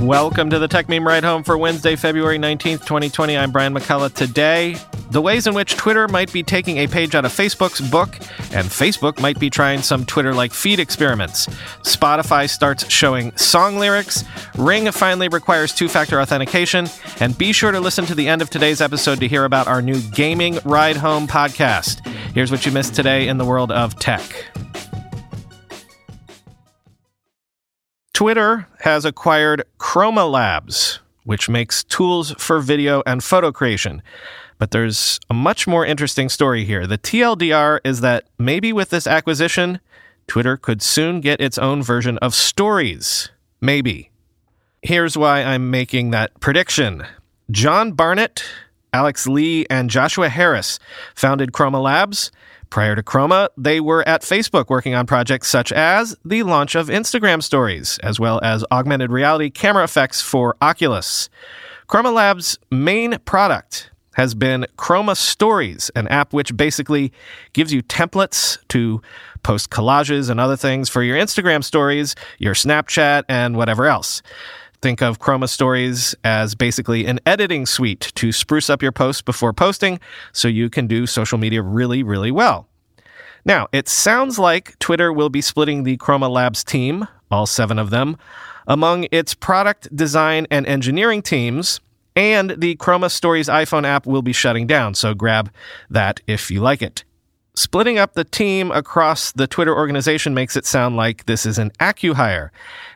Welcome to the Techmeme Ride Home for Wednesday, February 19th, 2020. I'm Brian McCullough. Today, the ways in which Twitter might be taking a page out of Facebook's book, and Facebook might be trying some Twitter like feed experiments. Spotify starts showing song lyrics, Ring finally requires two factor authentication, and be sure to listen to the end of today's episode to hear about our new Gaming Ride Home podcast. Here's what you missed today in the world of tech. Twitter has acquired Chroma Labs, which makes tools for video and photo creation. But there's a much more interesting story here. The TLDR is that maybe with this acquisition, Twitter could soon get its own version of stories. Maybe. Here's why I'm making that prediction John Barnett, Alex Lee, and Joshua Harris founded Chroma Labs Prior to Chroma, they were at Facebook working on projects such as the launch of Instagram stories, as well as augmented reality camera effects for Oculus. Chroma Labs' main product has been Chroma Stories, an app which basically gives you templates to post collages and other things for your Instagram stories, your Snapchat, and whatever else. Think of Chroma Stories as basically an editing suite to spruce up your posts before posting so you can do social media really, really well. Now, it sounds like Twitter will be splitting the Chroma Labs team, all seven of them, among its product design and engineering teams, and the Chroma Stories iPhone app will be shutting down, so grab that if you like it. Splitting up the team across the Twitter organization makes it sound like this is an acquihire.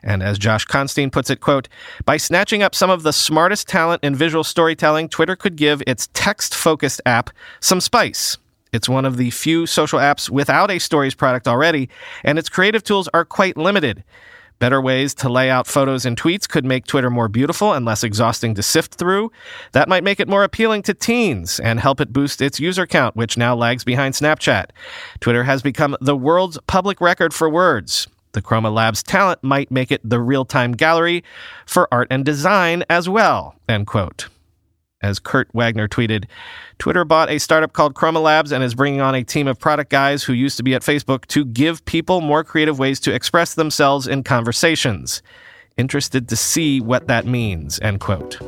And as Josh Constine puts it, quote, by snatching up some of the smartest talent in visual storytelling, Twitter could give its text-focused app some spice. It's one of the few social apps without a stories product already, and its creative tools are quite limited. Better ways to lay out photos and tweets could make Twitter more beautiful and less exhausting to sift through. That might make it more appealing to teens and help it boost its user count, which now lags behind Snapchat. Twitter has become the world's public record for words. The Chroma Labs talent might make it the real-time gallery for art and design as well. End quote. As Kurt Wagner tweeted, Twitter bought a startup called Chroma Labs and is bringing on a team of product guys who used to be at Facebook to give people more creative ways to express themselves in conversations. Interested to see what that means, end quote.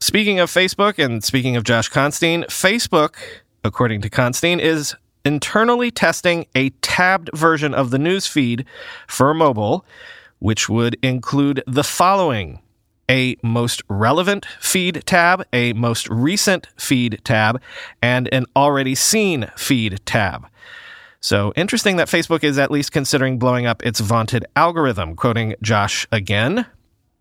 Speaking of Facebook and speaking of Josh Constine, Facebook, according to Constine, is internally testing a tabbed version of the news feed for mobile which would include the following a most relevant feed tab, a most recent feed tab, and an already seen feed tab. So interesting that Facebook is at least considering blowing up its vaunted algorithm. Quoting Josh again.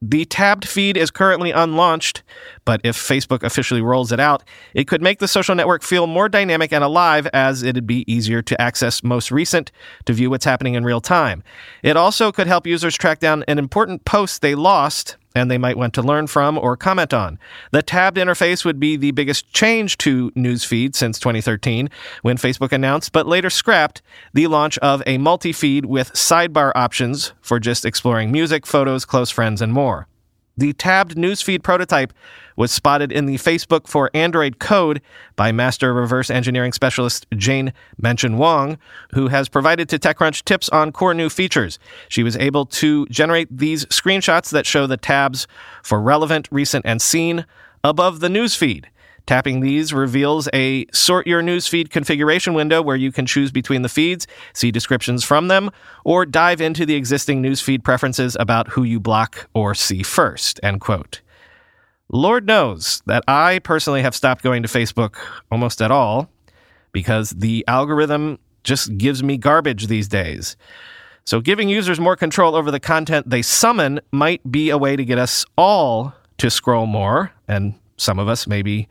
The tabbed feed is currently unlaunched, but if Facebook officially rolls it out, it could make the social network feel more dynamic and alive as it'd be easier to access most recent to view what's happening in real time. It also could help users track down an important post they lost and they might want to learn from or comment on. The tabbed interface would be the biggest change to Newsfeed since 2013, when Facebook announced, but later scrapped, the launch of a multi feed with sidebar options for just exploring music, photos, close friends, and more. The tabbed newsfeed prototype was spotted in the Facebook for Android code by master reverse engineering specialist Jane Manchun Wong, who has provided to TechCrunch tips on core new features. She was able to generate these screenshots that show the tabs for relevant, recent, and seen above the newsfeed. Tapping these reveals a sort your newsfeed configuration window where you can choose between the feeds, see descriptions from them, or dive into the existing newsfeed preferences about who you block or see first. End quote. Lord knows that I personally have stopped going to Facebook almost at all because the algorithm just gives me garbage these days. So, giving users more control over the content they summon might be a way to get us all to scroll more, and some of us maybe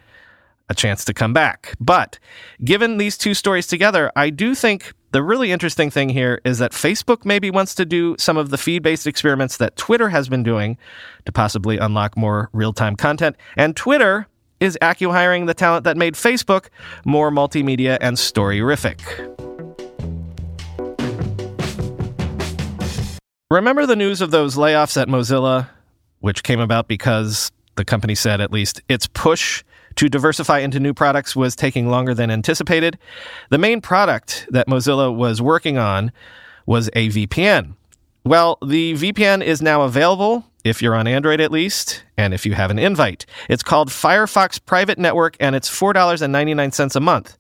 a chance to come back. But given these two stories together, I do think The really interesting thing here is that Facebook maybe wants to do some of the feed based experiments that Twitter has been doing to possibly unlock more real time content. And Twitter is acquiring the talent that made Facebook more multimedia and storyrific. Remember the news of those layoffs at Mozilla, which came about because the company said at least its push to diversify into new products was taking longer than anticipated. The main product that Mozilla was working on was a VPN. Well, the VPN is now available if you're on Android at least, and if you have an invite. It's called Firefox Private Network, and it's $4.99 a month.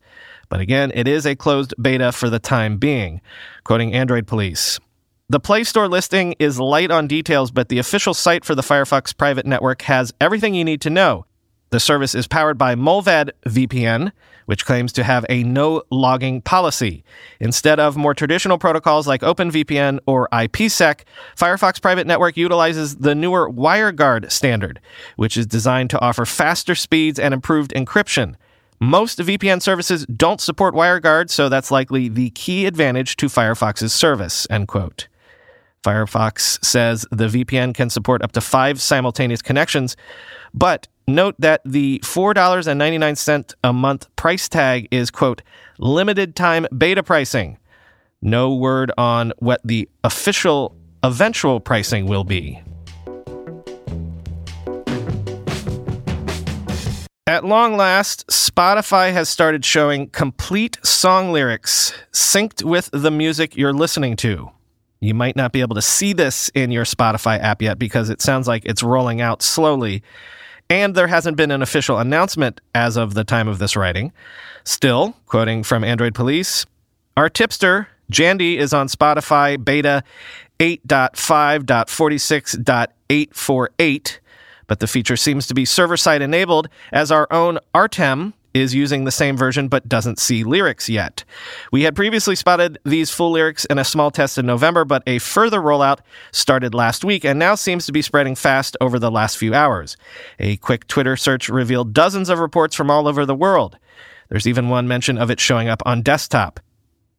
But again, it is a closed beta for the time being, quoting Android Police. The Play Store listing is light on details, but the official site for the Firefox Private Network has everything you need to know. The service is powered by Mullvad VPN, which claims to have a no logging policy. Instead of more traditional protocols like OpenVPN or IPsec, Firefox Private Network utilizes the newer WireGuard standard, which is designed to offer faster speeds and improved encryption. Most VPN services don't support WireGuard, so that's likely the key advantage to Firefox's service, end quote. Firefox says the VPN can support up to five simultaneous connections, but note that the $4.99 a month price tag is, quote, limited time beta pricing. No word on what the official eventual pricing will be. At long last, Spotify has started showing complete song lyrics synced with the music you're listening to. You might not be able to see this in your Spotify app yet because it sounds like it's rolling out slowly. And there hasn't been an official announcement as of the time of this writing. Still, quoting from Android Police, our tipster, Jandy, is on Spotify beta 8.5.46.848, but the feature seems to be server side enabled as our own Artem is using the same version but doesn't see lyrics yet. We had previously spotted these full lyrics in a small test in November, but a further rollout started last week and now seems to be spreading fast over the last few hours. A quick Twitter search revealed dozens of reports from all over the world. There's even one mention of it showing up on desktop.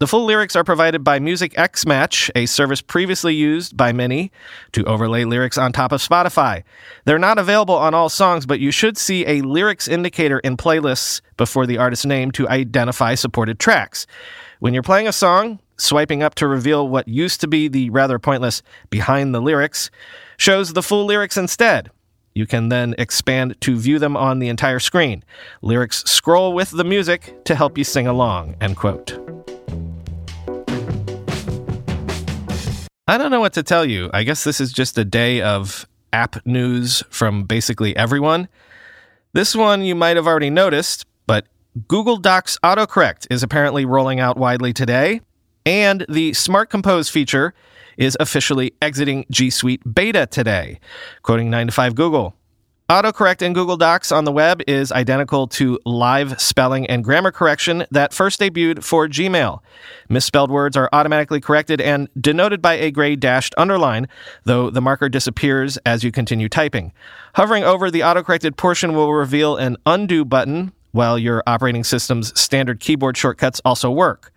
The full lyrics are provided by Musixmatch, a service previously used by many to overlay lyrics on top of Spotify. They're not available on all songs, but you should see a lyrics indicator in playlists before the artist's name to identify supported tracks. When you're playing a song, swiping up to reveal what used to be the rather pointless behind the lyrics shows the full lyrics instead. You can then expand to view them on the entire screen. Lyrics scroll with the music to help you sing along. End quote. I don't know what to tell you. I guess this is just a day of app news from basically everyone. This one you might have already noticed, but Google Docs autocorrect is apparently rolling out widely today, and the Smart Compose feature is officially exiting G Suite beta today, quoting 9to5Google. Autocorrect in Google Docs on the web is identical to live spelling and grammar correction that first debuted for Gmail. Misspelled words are automatically corrected and denoted by a gray dashed underline, though the marker disappears as you continue typing. Hovering over the autocorrected portion will reveal an undo button, while your operating system's standard keyboard shortcuts also work.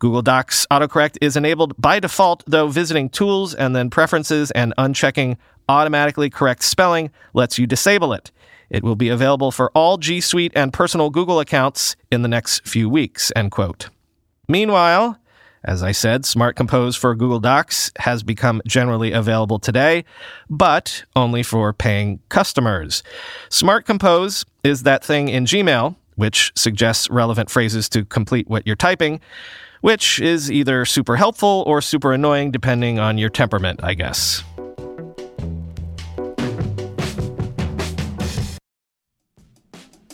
Google Docs autocorrect is enabled by default, though visiting Tools and then Preferences and unchecking automatically correct spelling lets you disable it. It will be available for all G Suite and personal Google accounts in the next few weeks, end quote. Meanwhile, as I said, Smart Compose for Google Docs has become generally available today, but only for paying customers. Smart Compose is that thing in Gmail which suggests relevant phrases to complete what you're typing, which is either super helpful or super annoying depending on your temperament, I guess.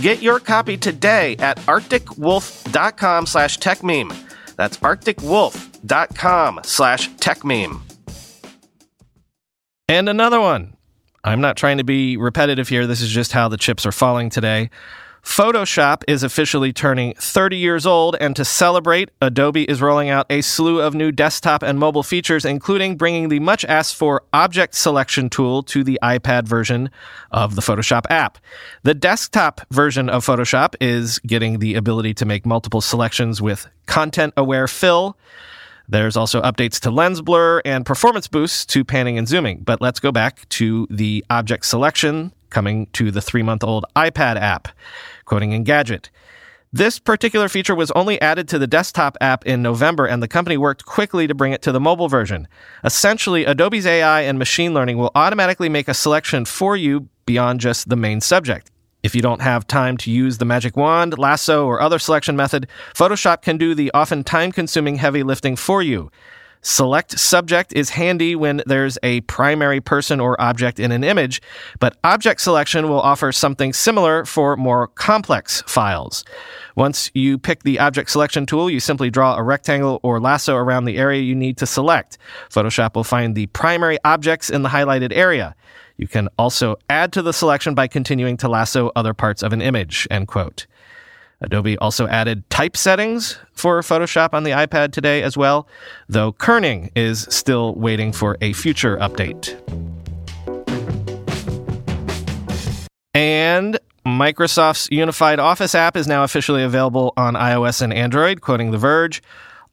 Get your copy today at arcticwolf.com slash techmeme. That's arcticwolf.com slash techmeme. And another one. I'm not trying to be repetitive here. This is just how the chips are falling today. Photoshop is officially turning 30 years old, and to celebrate, Adobe is rolling out a slew of new desktop and mobile features, including bringing the much asked for object selection tool to the iPad version of the Photoshop app. The desktop version of Photoshop is getting the ability to make multiple selections with content aware fill. There's also updates to lens blur and performance boosts to panning and zooming. But let's go back to the object selection coming to the three month old iPad app. Quoting Engadget. This particular feature was only added to the desktop app in November, and the company worked quickly to bring it to the mobile version. Essentially, Adobe's AI and machine learning will automatically make a selection for you beyond just the main subject. If you don't have time to use the magic wand, lasso, or other selection method, Photoshop can do the often time consuming heavy lifting for you. Select subject is handy when there's a primary person or object in an image, but object selection will offer something similar for more complex files. Once you pick the object selection tool, you simply draw a rectangle or lasso around the area you need to select. Photoshop will find the primary objects in the highlighted area. You can also add to the selection by continuing to lasso other parts of an image, end quote. Adobe also added type settings for Photoshop on the iPad today as well, though kerning is still waiting for a future update. And Microsoft's Unified Office app is now officially available on iOS and Android, quoting The Verge.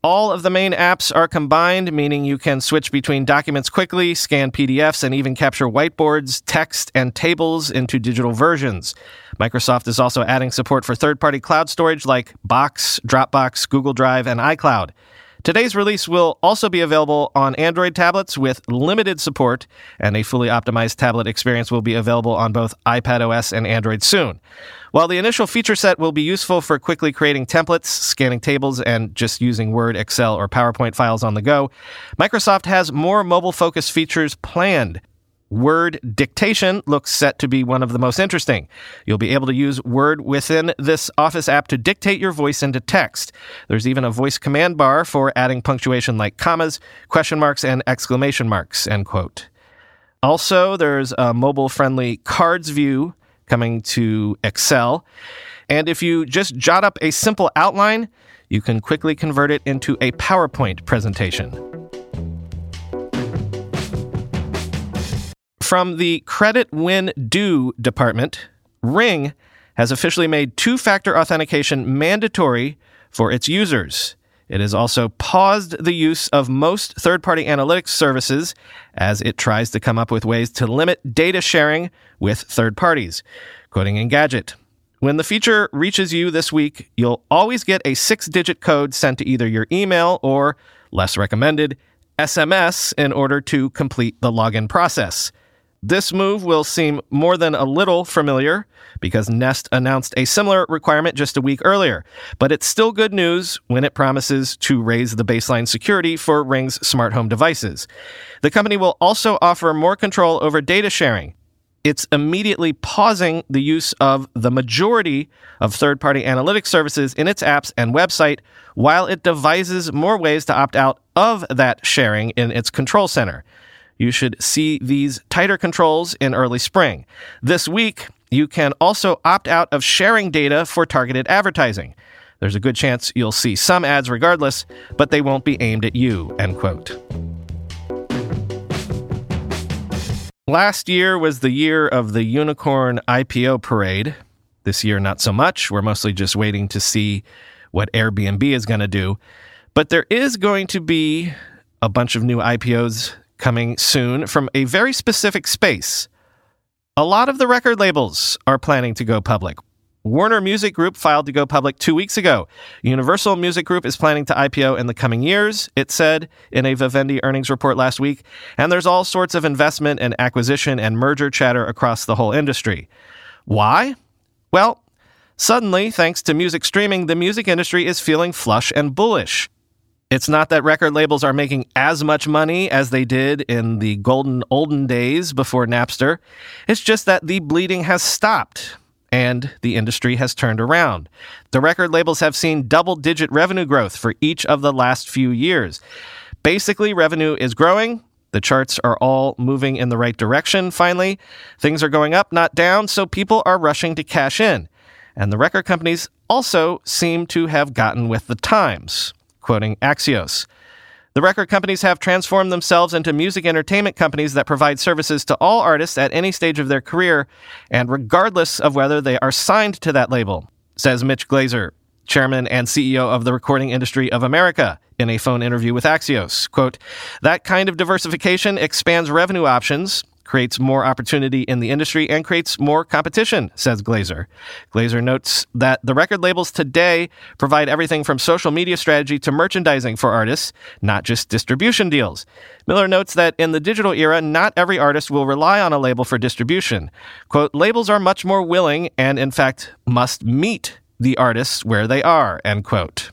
All of the main apps are combined, meaning you can switch between documents quickly, scan PDFs, and even capture whiteboards, text, and tables into digital versions. Microsoft is also adding support for third party cloud storage like Box, Dropbox, Google Drive, and iCloud. Today's release will also be available on Android tablets with limited support, and a fully optimized tablet experience will be available on both iPadOS and Android soon. While the initial feature set will be useful for quickly creating templates, scanning tables, and just using Word, Excel, or PowerPoint files on the go, Microsoft has more mobile focused features planned. Word dictation looks set to be one of the most interesting. You'll be able to use Word within this Office app to dictate your voice into text. There's even a voice command bar for adding punctuation like commas, question marks, and exclamation marks, end quote. Also, there's a mobile friendly cards view coming to Excel. And if you just jot up a simple outline, you can quickly convert it into a PowerPoint presentation. From the Credit When Due department, Ring has officially made two factor authentication mandatory for its users. It has also paused the use of most third party analytics services as it tries to come up with ways to limit data sharing with third parties. Quoting Engadget. When the feature reaches you this week, you'll always get a six digit code sent to either your email or, less recommended, SMS in order to complete the login process. This move will seem more than a little familiar because Nest announced a similar requirement just a week earlier, but it's still good news when it promises to raise the baseline security for Ring's smart home devices. The company will also offer more control over data sharing. It's immediately pausing the use of the majority of third party analytics services in its apps and website while it devises more ways to opt out of that sharing in its control center. You should see these tighter controls in early spring. This week, you can also opt out of sharing data for targeted advertising. There's a good chance you'll see some ads regardless, but they won't be aimed at you, end quote. Last year was the year of the unicorn IPO parade. This year, not so much. We're mostly just waiting to see what Airbnb is going to do. But there is going to be a bunch of new IPOs coming soon from a very specific space. A lot of the record labels are planning to go public. Warner Music Group filed to go public two weeks ago. Universal Music Group is planning to IPO in the coming years, it said in a Vivendi earnings report last week. And there's all sorts of investment and acquisition and merger chatter across the whole industry. Why? Well, suddenly, thanks to music streaming, the music industry is feeling flush and bullish. It's not that record labels are making as much money as they did in the golden olden days before Napster. It's just that the bleeding has stopped and the industry has turned around. The record labels have seen double digit revenue growth for each of the last few years. Basically, revenue is growing. The charts are all moving in the right direction finally. Things are going up, not down, so people are rushing to cash in. And the record companies also seem to have gotten with the times quoting Axios. The record companies have transformed themselves into music entertainment companies that provide services to all artists at any stage of their career and regardless of whether they are signed to that label, says Mitch Glazer, chairman and CEO of the Recording Industry of America, in a phone interview with Axios. Quote, that kind of diversification expands revenue options, creates more opportunity in the industry and creates more competition, says Glazer. Glazer notes that the record labels today provide everything from social media strategy to merchandising for artists, not just distribution deals. Miller notes that in the digital era, not every artist will rely on a label for distribution. Quote, labels are much more willing and, in fact, must meet the artists where they are, end quote.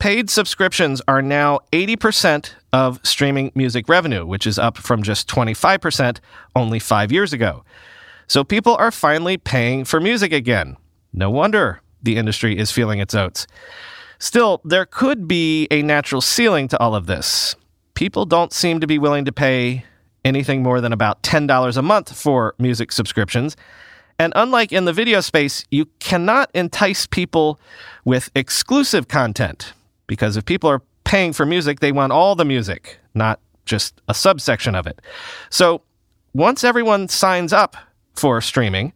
Paid subscriptions are now 80% of streaming music revenue, which is up from just 25% only five years ago. So people are finally paying for music again. No wonder the industry is feeling its oats. Still, there could be a natural ceiling to all of this. People don't seem to be willing to pay anything more than about $10 a month for music subscriptions. And unlike in the video space, you cannot entice people with exclusive content because if people are paying for music, they want all the music, not just a subsection of it. So once everyone signs up for streaming,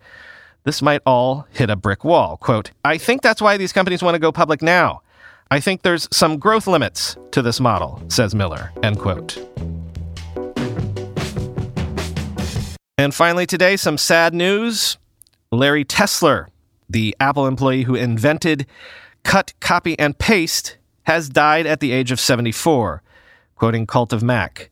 this might all hit a brick wall. Quote, I think that's why these companies want to go public now. I think there's some growth limits to this model, says Miller. End quote. And finally, today, some sad news. Larry Tesler, the Apple employee who invented cut, copy, and paste, has died at the age of 74, quoting Cult of Mac.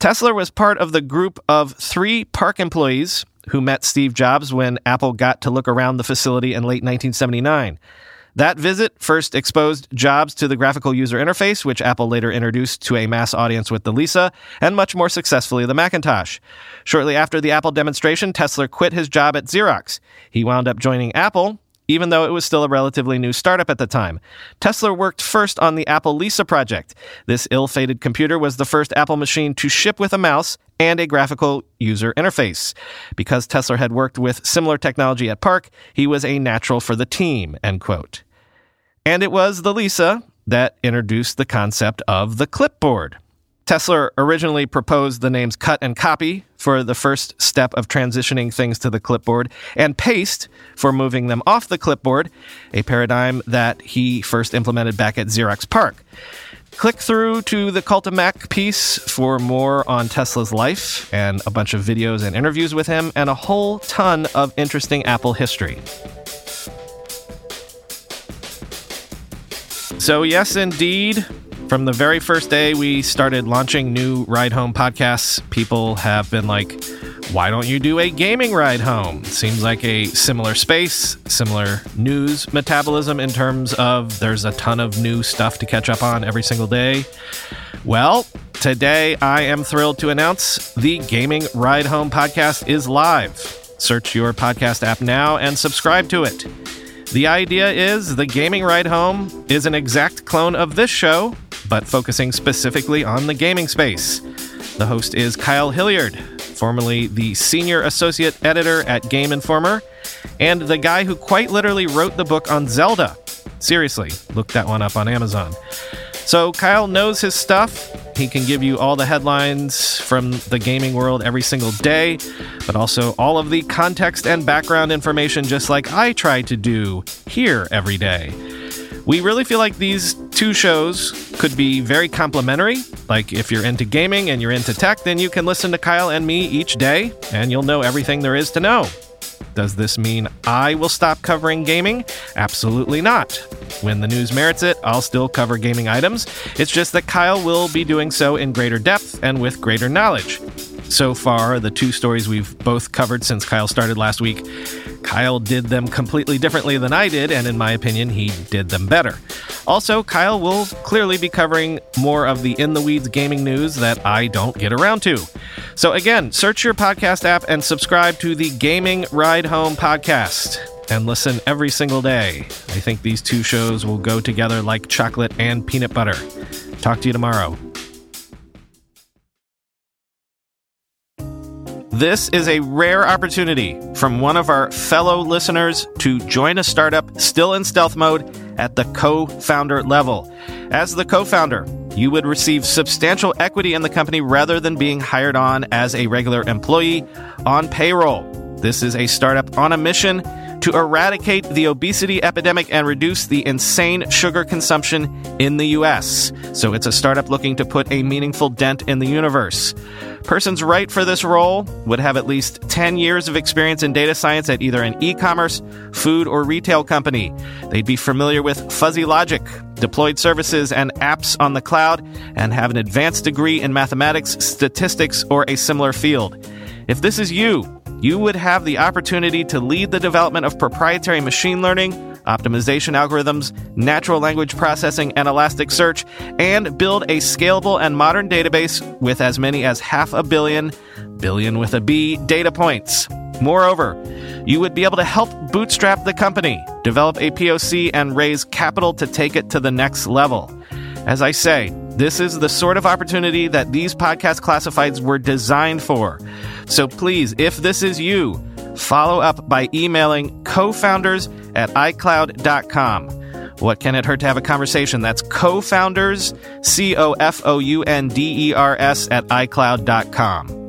Tesler was part of the group of three PARC employees who met Steve Jobs when Apple got to look around the facility in late 1979. That visit first exposed Jobs to the graphical user interface, which Apple later introduced to a mass audience with the Lisa, and much more successfully the Macintosh. Shortly after the Apple demonstration, Tesler quit his job at Xerox. He wound up joining Apple, even though it was still a relatively new startup at the time. Tesler worked first on the Apple Lisa project. This ill fated computer was the first Apple machine to ship with a mouse and a graphical user interface. Because Tesler had worked with similar technology at PARC, he was a natural for the team, end quote. And it was the Lisa that introduced the concept of the clipboard. Tesler originally proposed the names cut and copy for the first step of transitioning things to the clipboard, and paste for moving them off the clipboard, a paradigm that he first implemented back at Xerox PARC. Click through to the Cult of Mac piece for more on Tesler's life and a bunch of videos and interviews with him, and a whole ton of interesting Apple history. So, yes, indeed, from the very first day we started launching new ride home podcasts, people have been like, why don't you do a gaming ride home? Seems like a similar space, similar news metabolism in terms of there's a ton of new stuff to catch up on every single day. Well, today I am thrilled to announce the Gaming Ride Home podcast is live. Search your podcast app now and subscribe to it. The idea is the Gaming Ride Home is an exact clone of this show, but focusing specifically on the gaming space. The host is Kyle Hilliard, formerly the senior associate editor at Game Informer, and the guy who quite literally wrote the book on Zelda. Seriously, look that one up on Amazon. So Kyle knows his stuff. He can give you all the headlines from the gaming world every single day, but also all of the context and background information, just like I try to do here every day. We really feel like these two shows could be very complementary. Like, if you're into gaming and you're into tech, then you can listen to Kyle and me each day, and you'll know everything there is to know. Does this mean I will stop covering gaming? Absolutely not. When the news merits it, I'll still cover gaming items. It's just that Kyle will be doing so in greater depth and with greater knowledge. So far, the two stories we've both covered since Kyle started last week, Kyle did them completely differently than I did, and in my opinion, he did them better. Also, Kyle will clearly be covering more of the in the weeds gaming news that I don't get around to. So, again, search your podcast app and subscribe to the Gaming Ride Home podcast and listen every single day. I think these two shows will go together like chocolate and peanut butter. Talk to you tomorrow. This is a rare opportunity from one of our fellow listeners to join a startup still in stealth mode at the co founder level. As the co founder, you would receive substantial equity in the company rather than being hired on as a regular employee on payroll. This is a startup on a mission to eradicate the obesity epidemic and reduce the insane sugar consumption in the US. So it's a startup looking to put a meaningful dent in the universe. Persons right for this role would have at least 10 years of experience in data science at either an e commerce, food, or retail company. They'd be familiar with fuzzy logic, deployed services, and apps on the cloud, and have an advanced degree in mathematics, statistics, or a similar field. If this is you, you would have the opportunity to lead the development of proprietary machine learning, optimization algorithms, natural language processing, and Elasticsearch, and build a scalable and modern database with as many as half a billion, billion with a B, data points. Moreover, you would be able to help bootstrap the company, develop a POC, and raise capital to take it to the next level. As I say, this is the sort of opportunity that these podcast classifieds were designed for. So please, if this is you, follow up by emailing co founders at iCloud.com. What can it hurt to have a conversation? That's co founders, C O F O U N D E R S, at iCloud.com.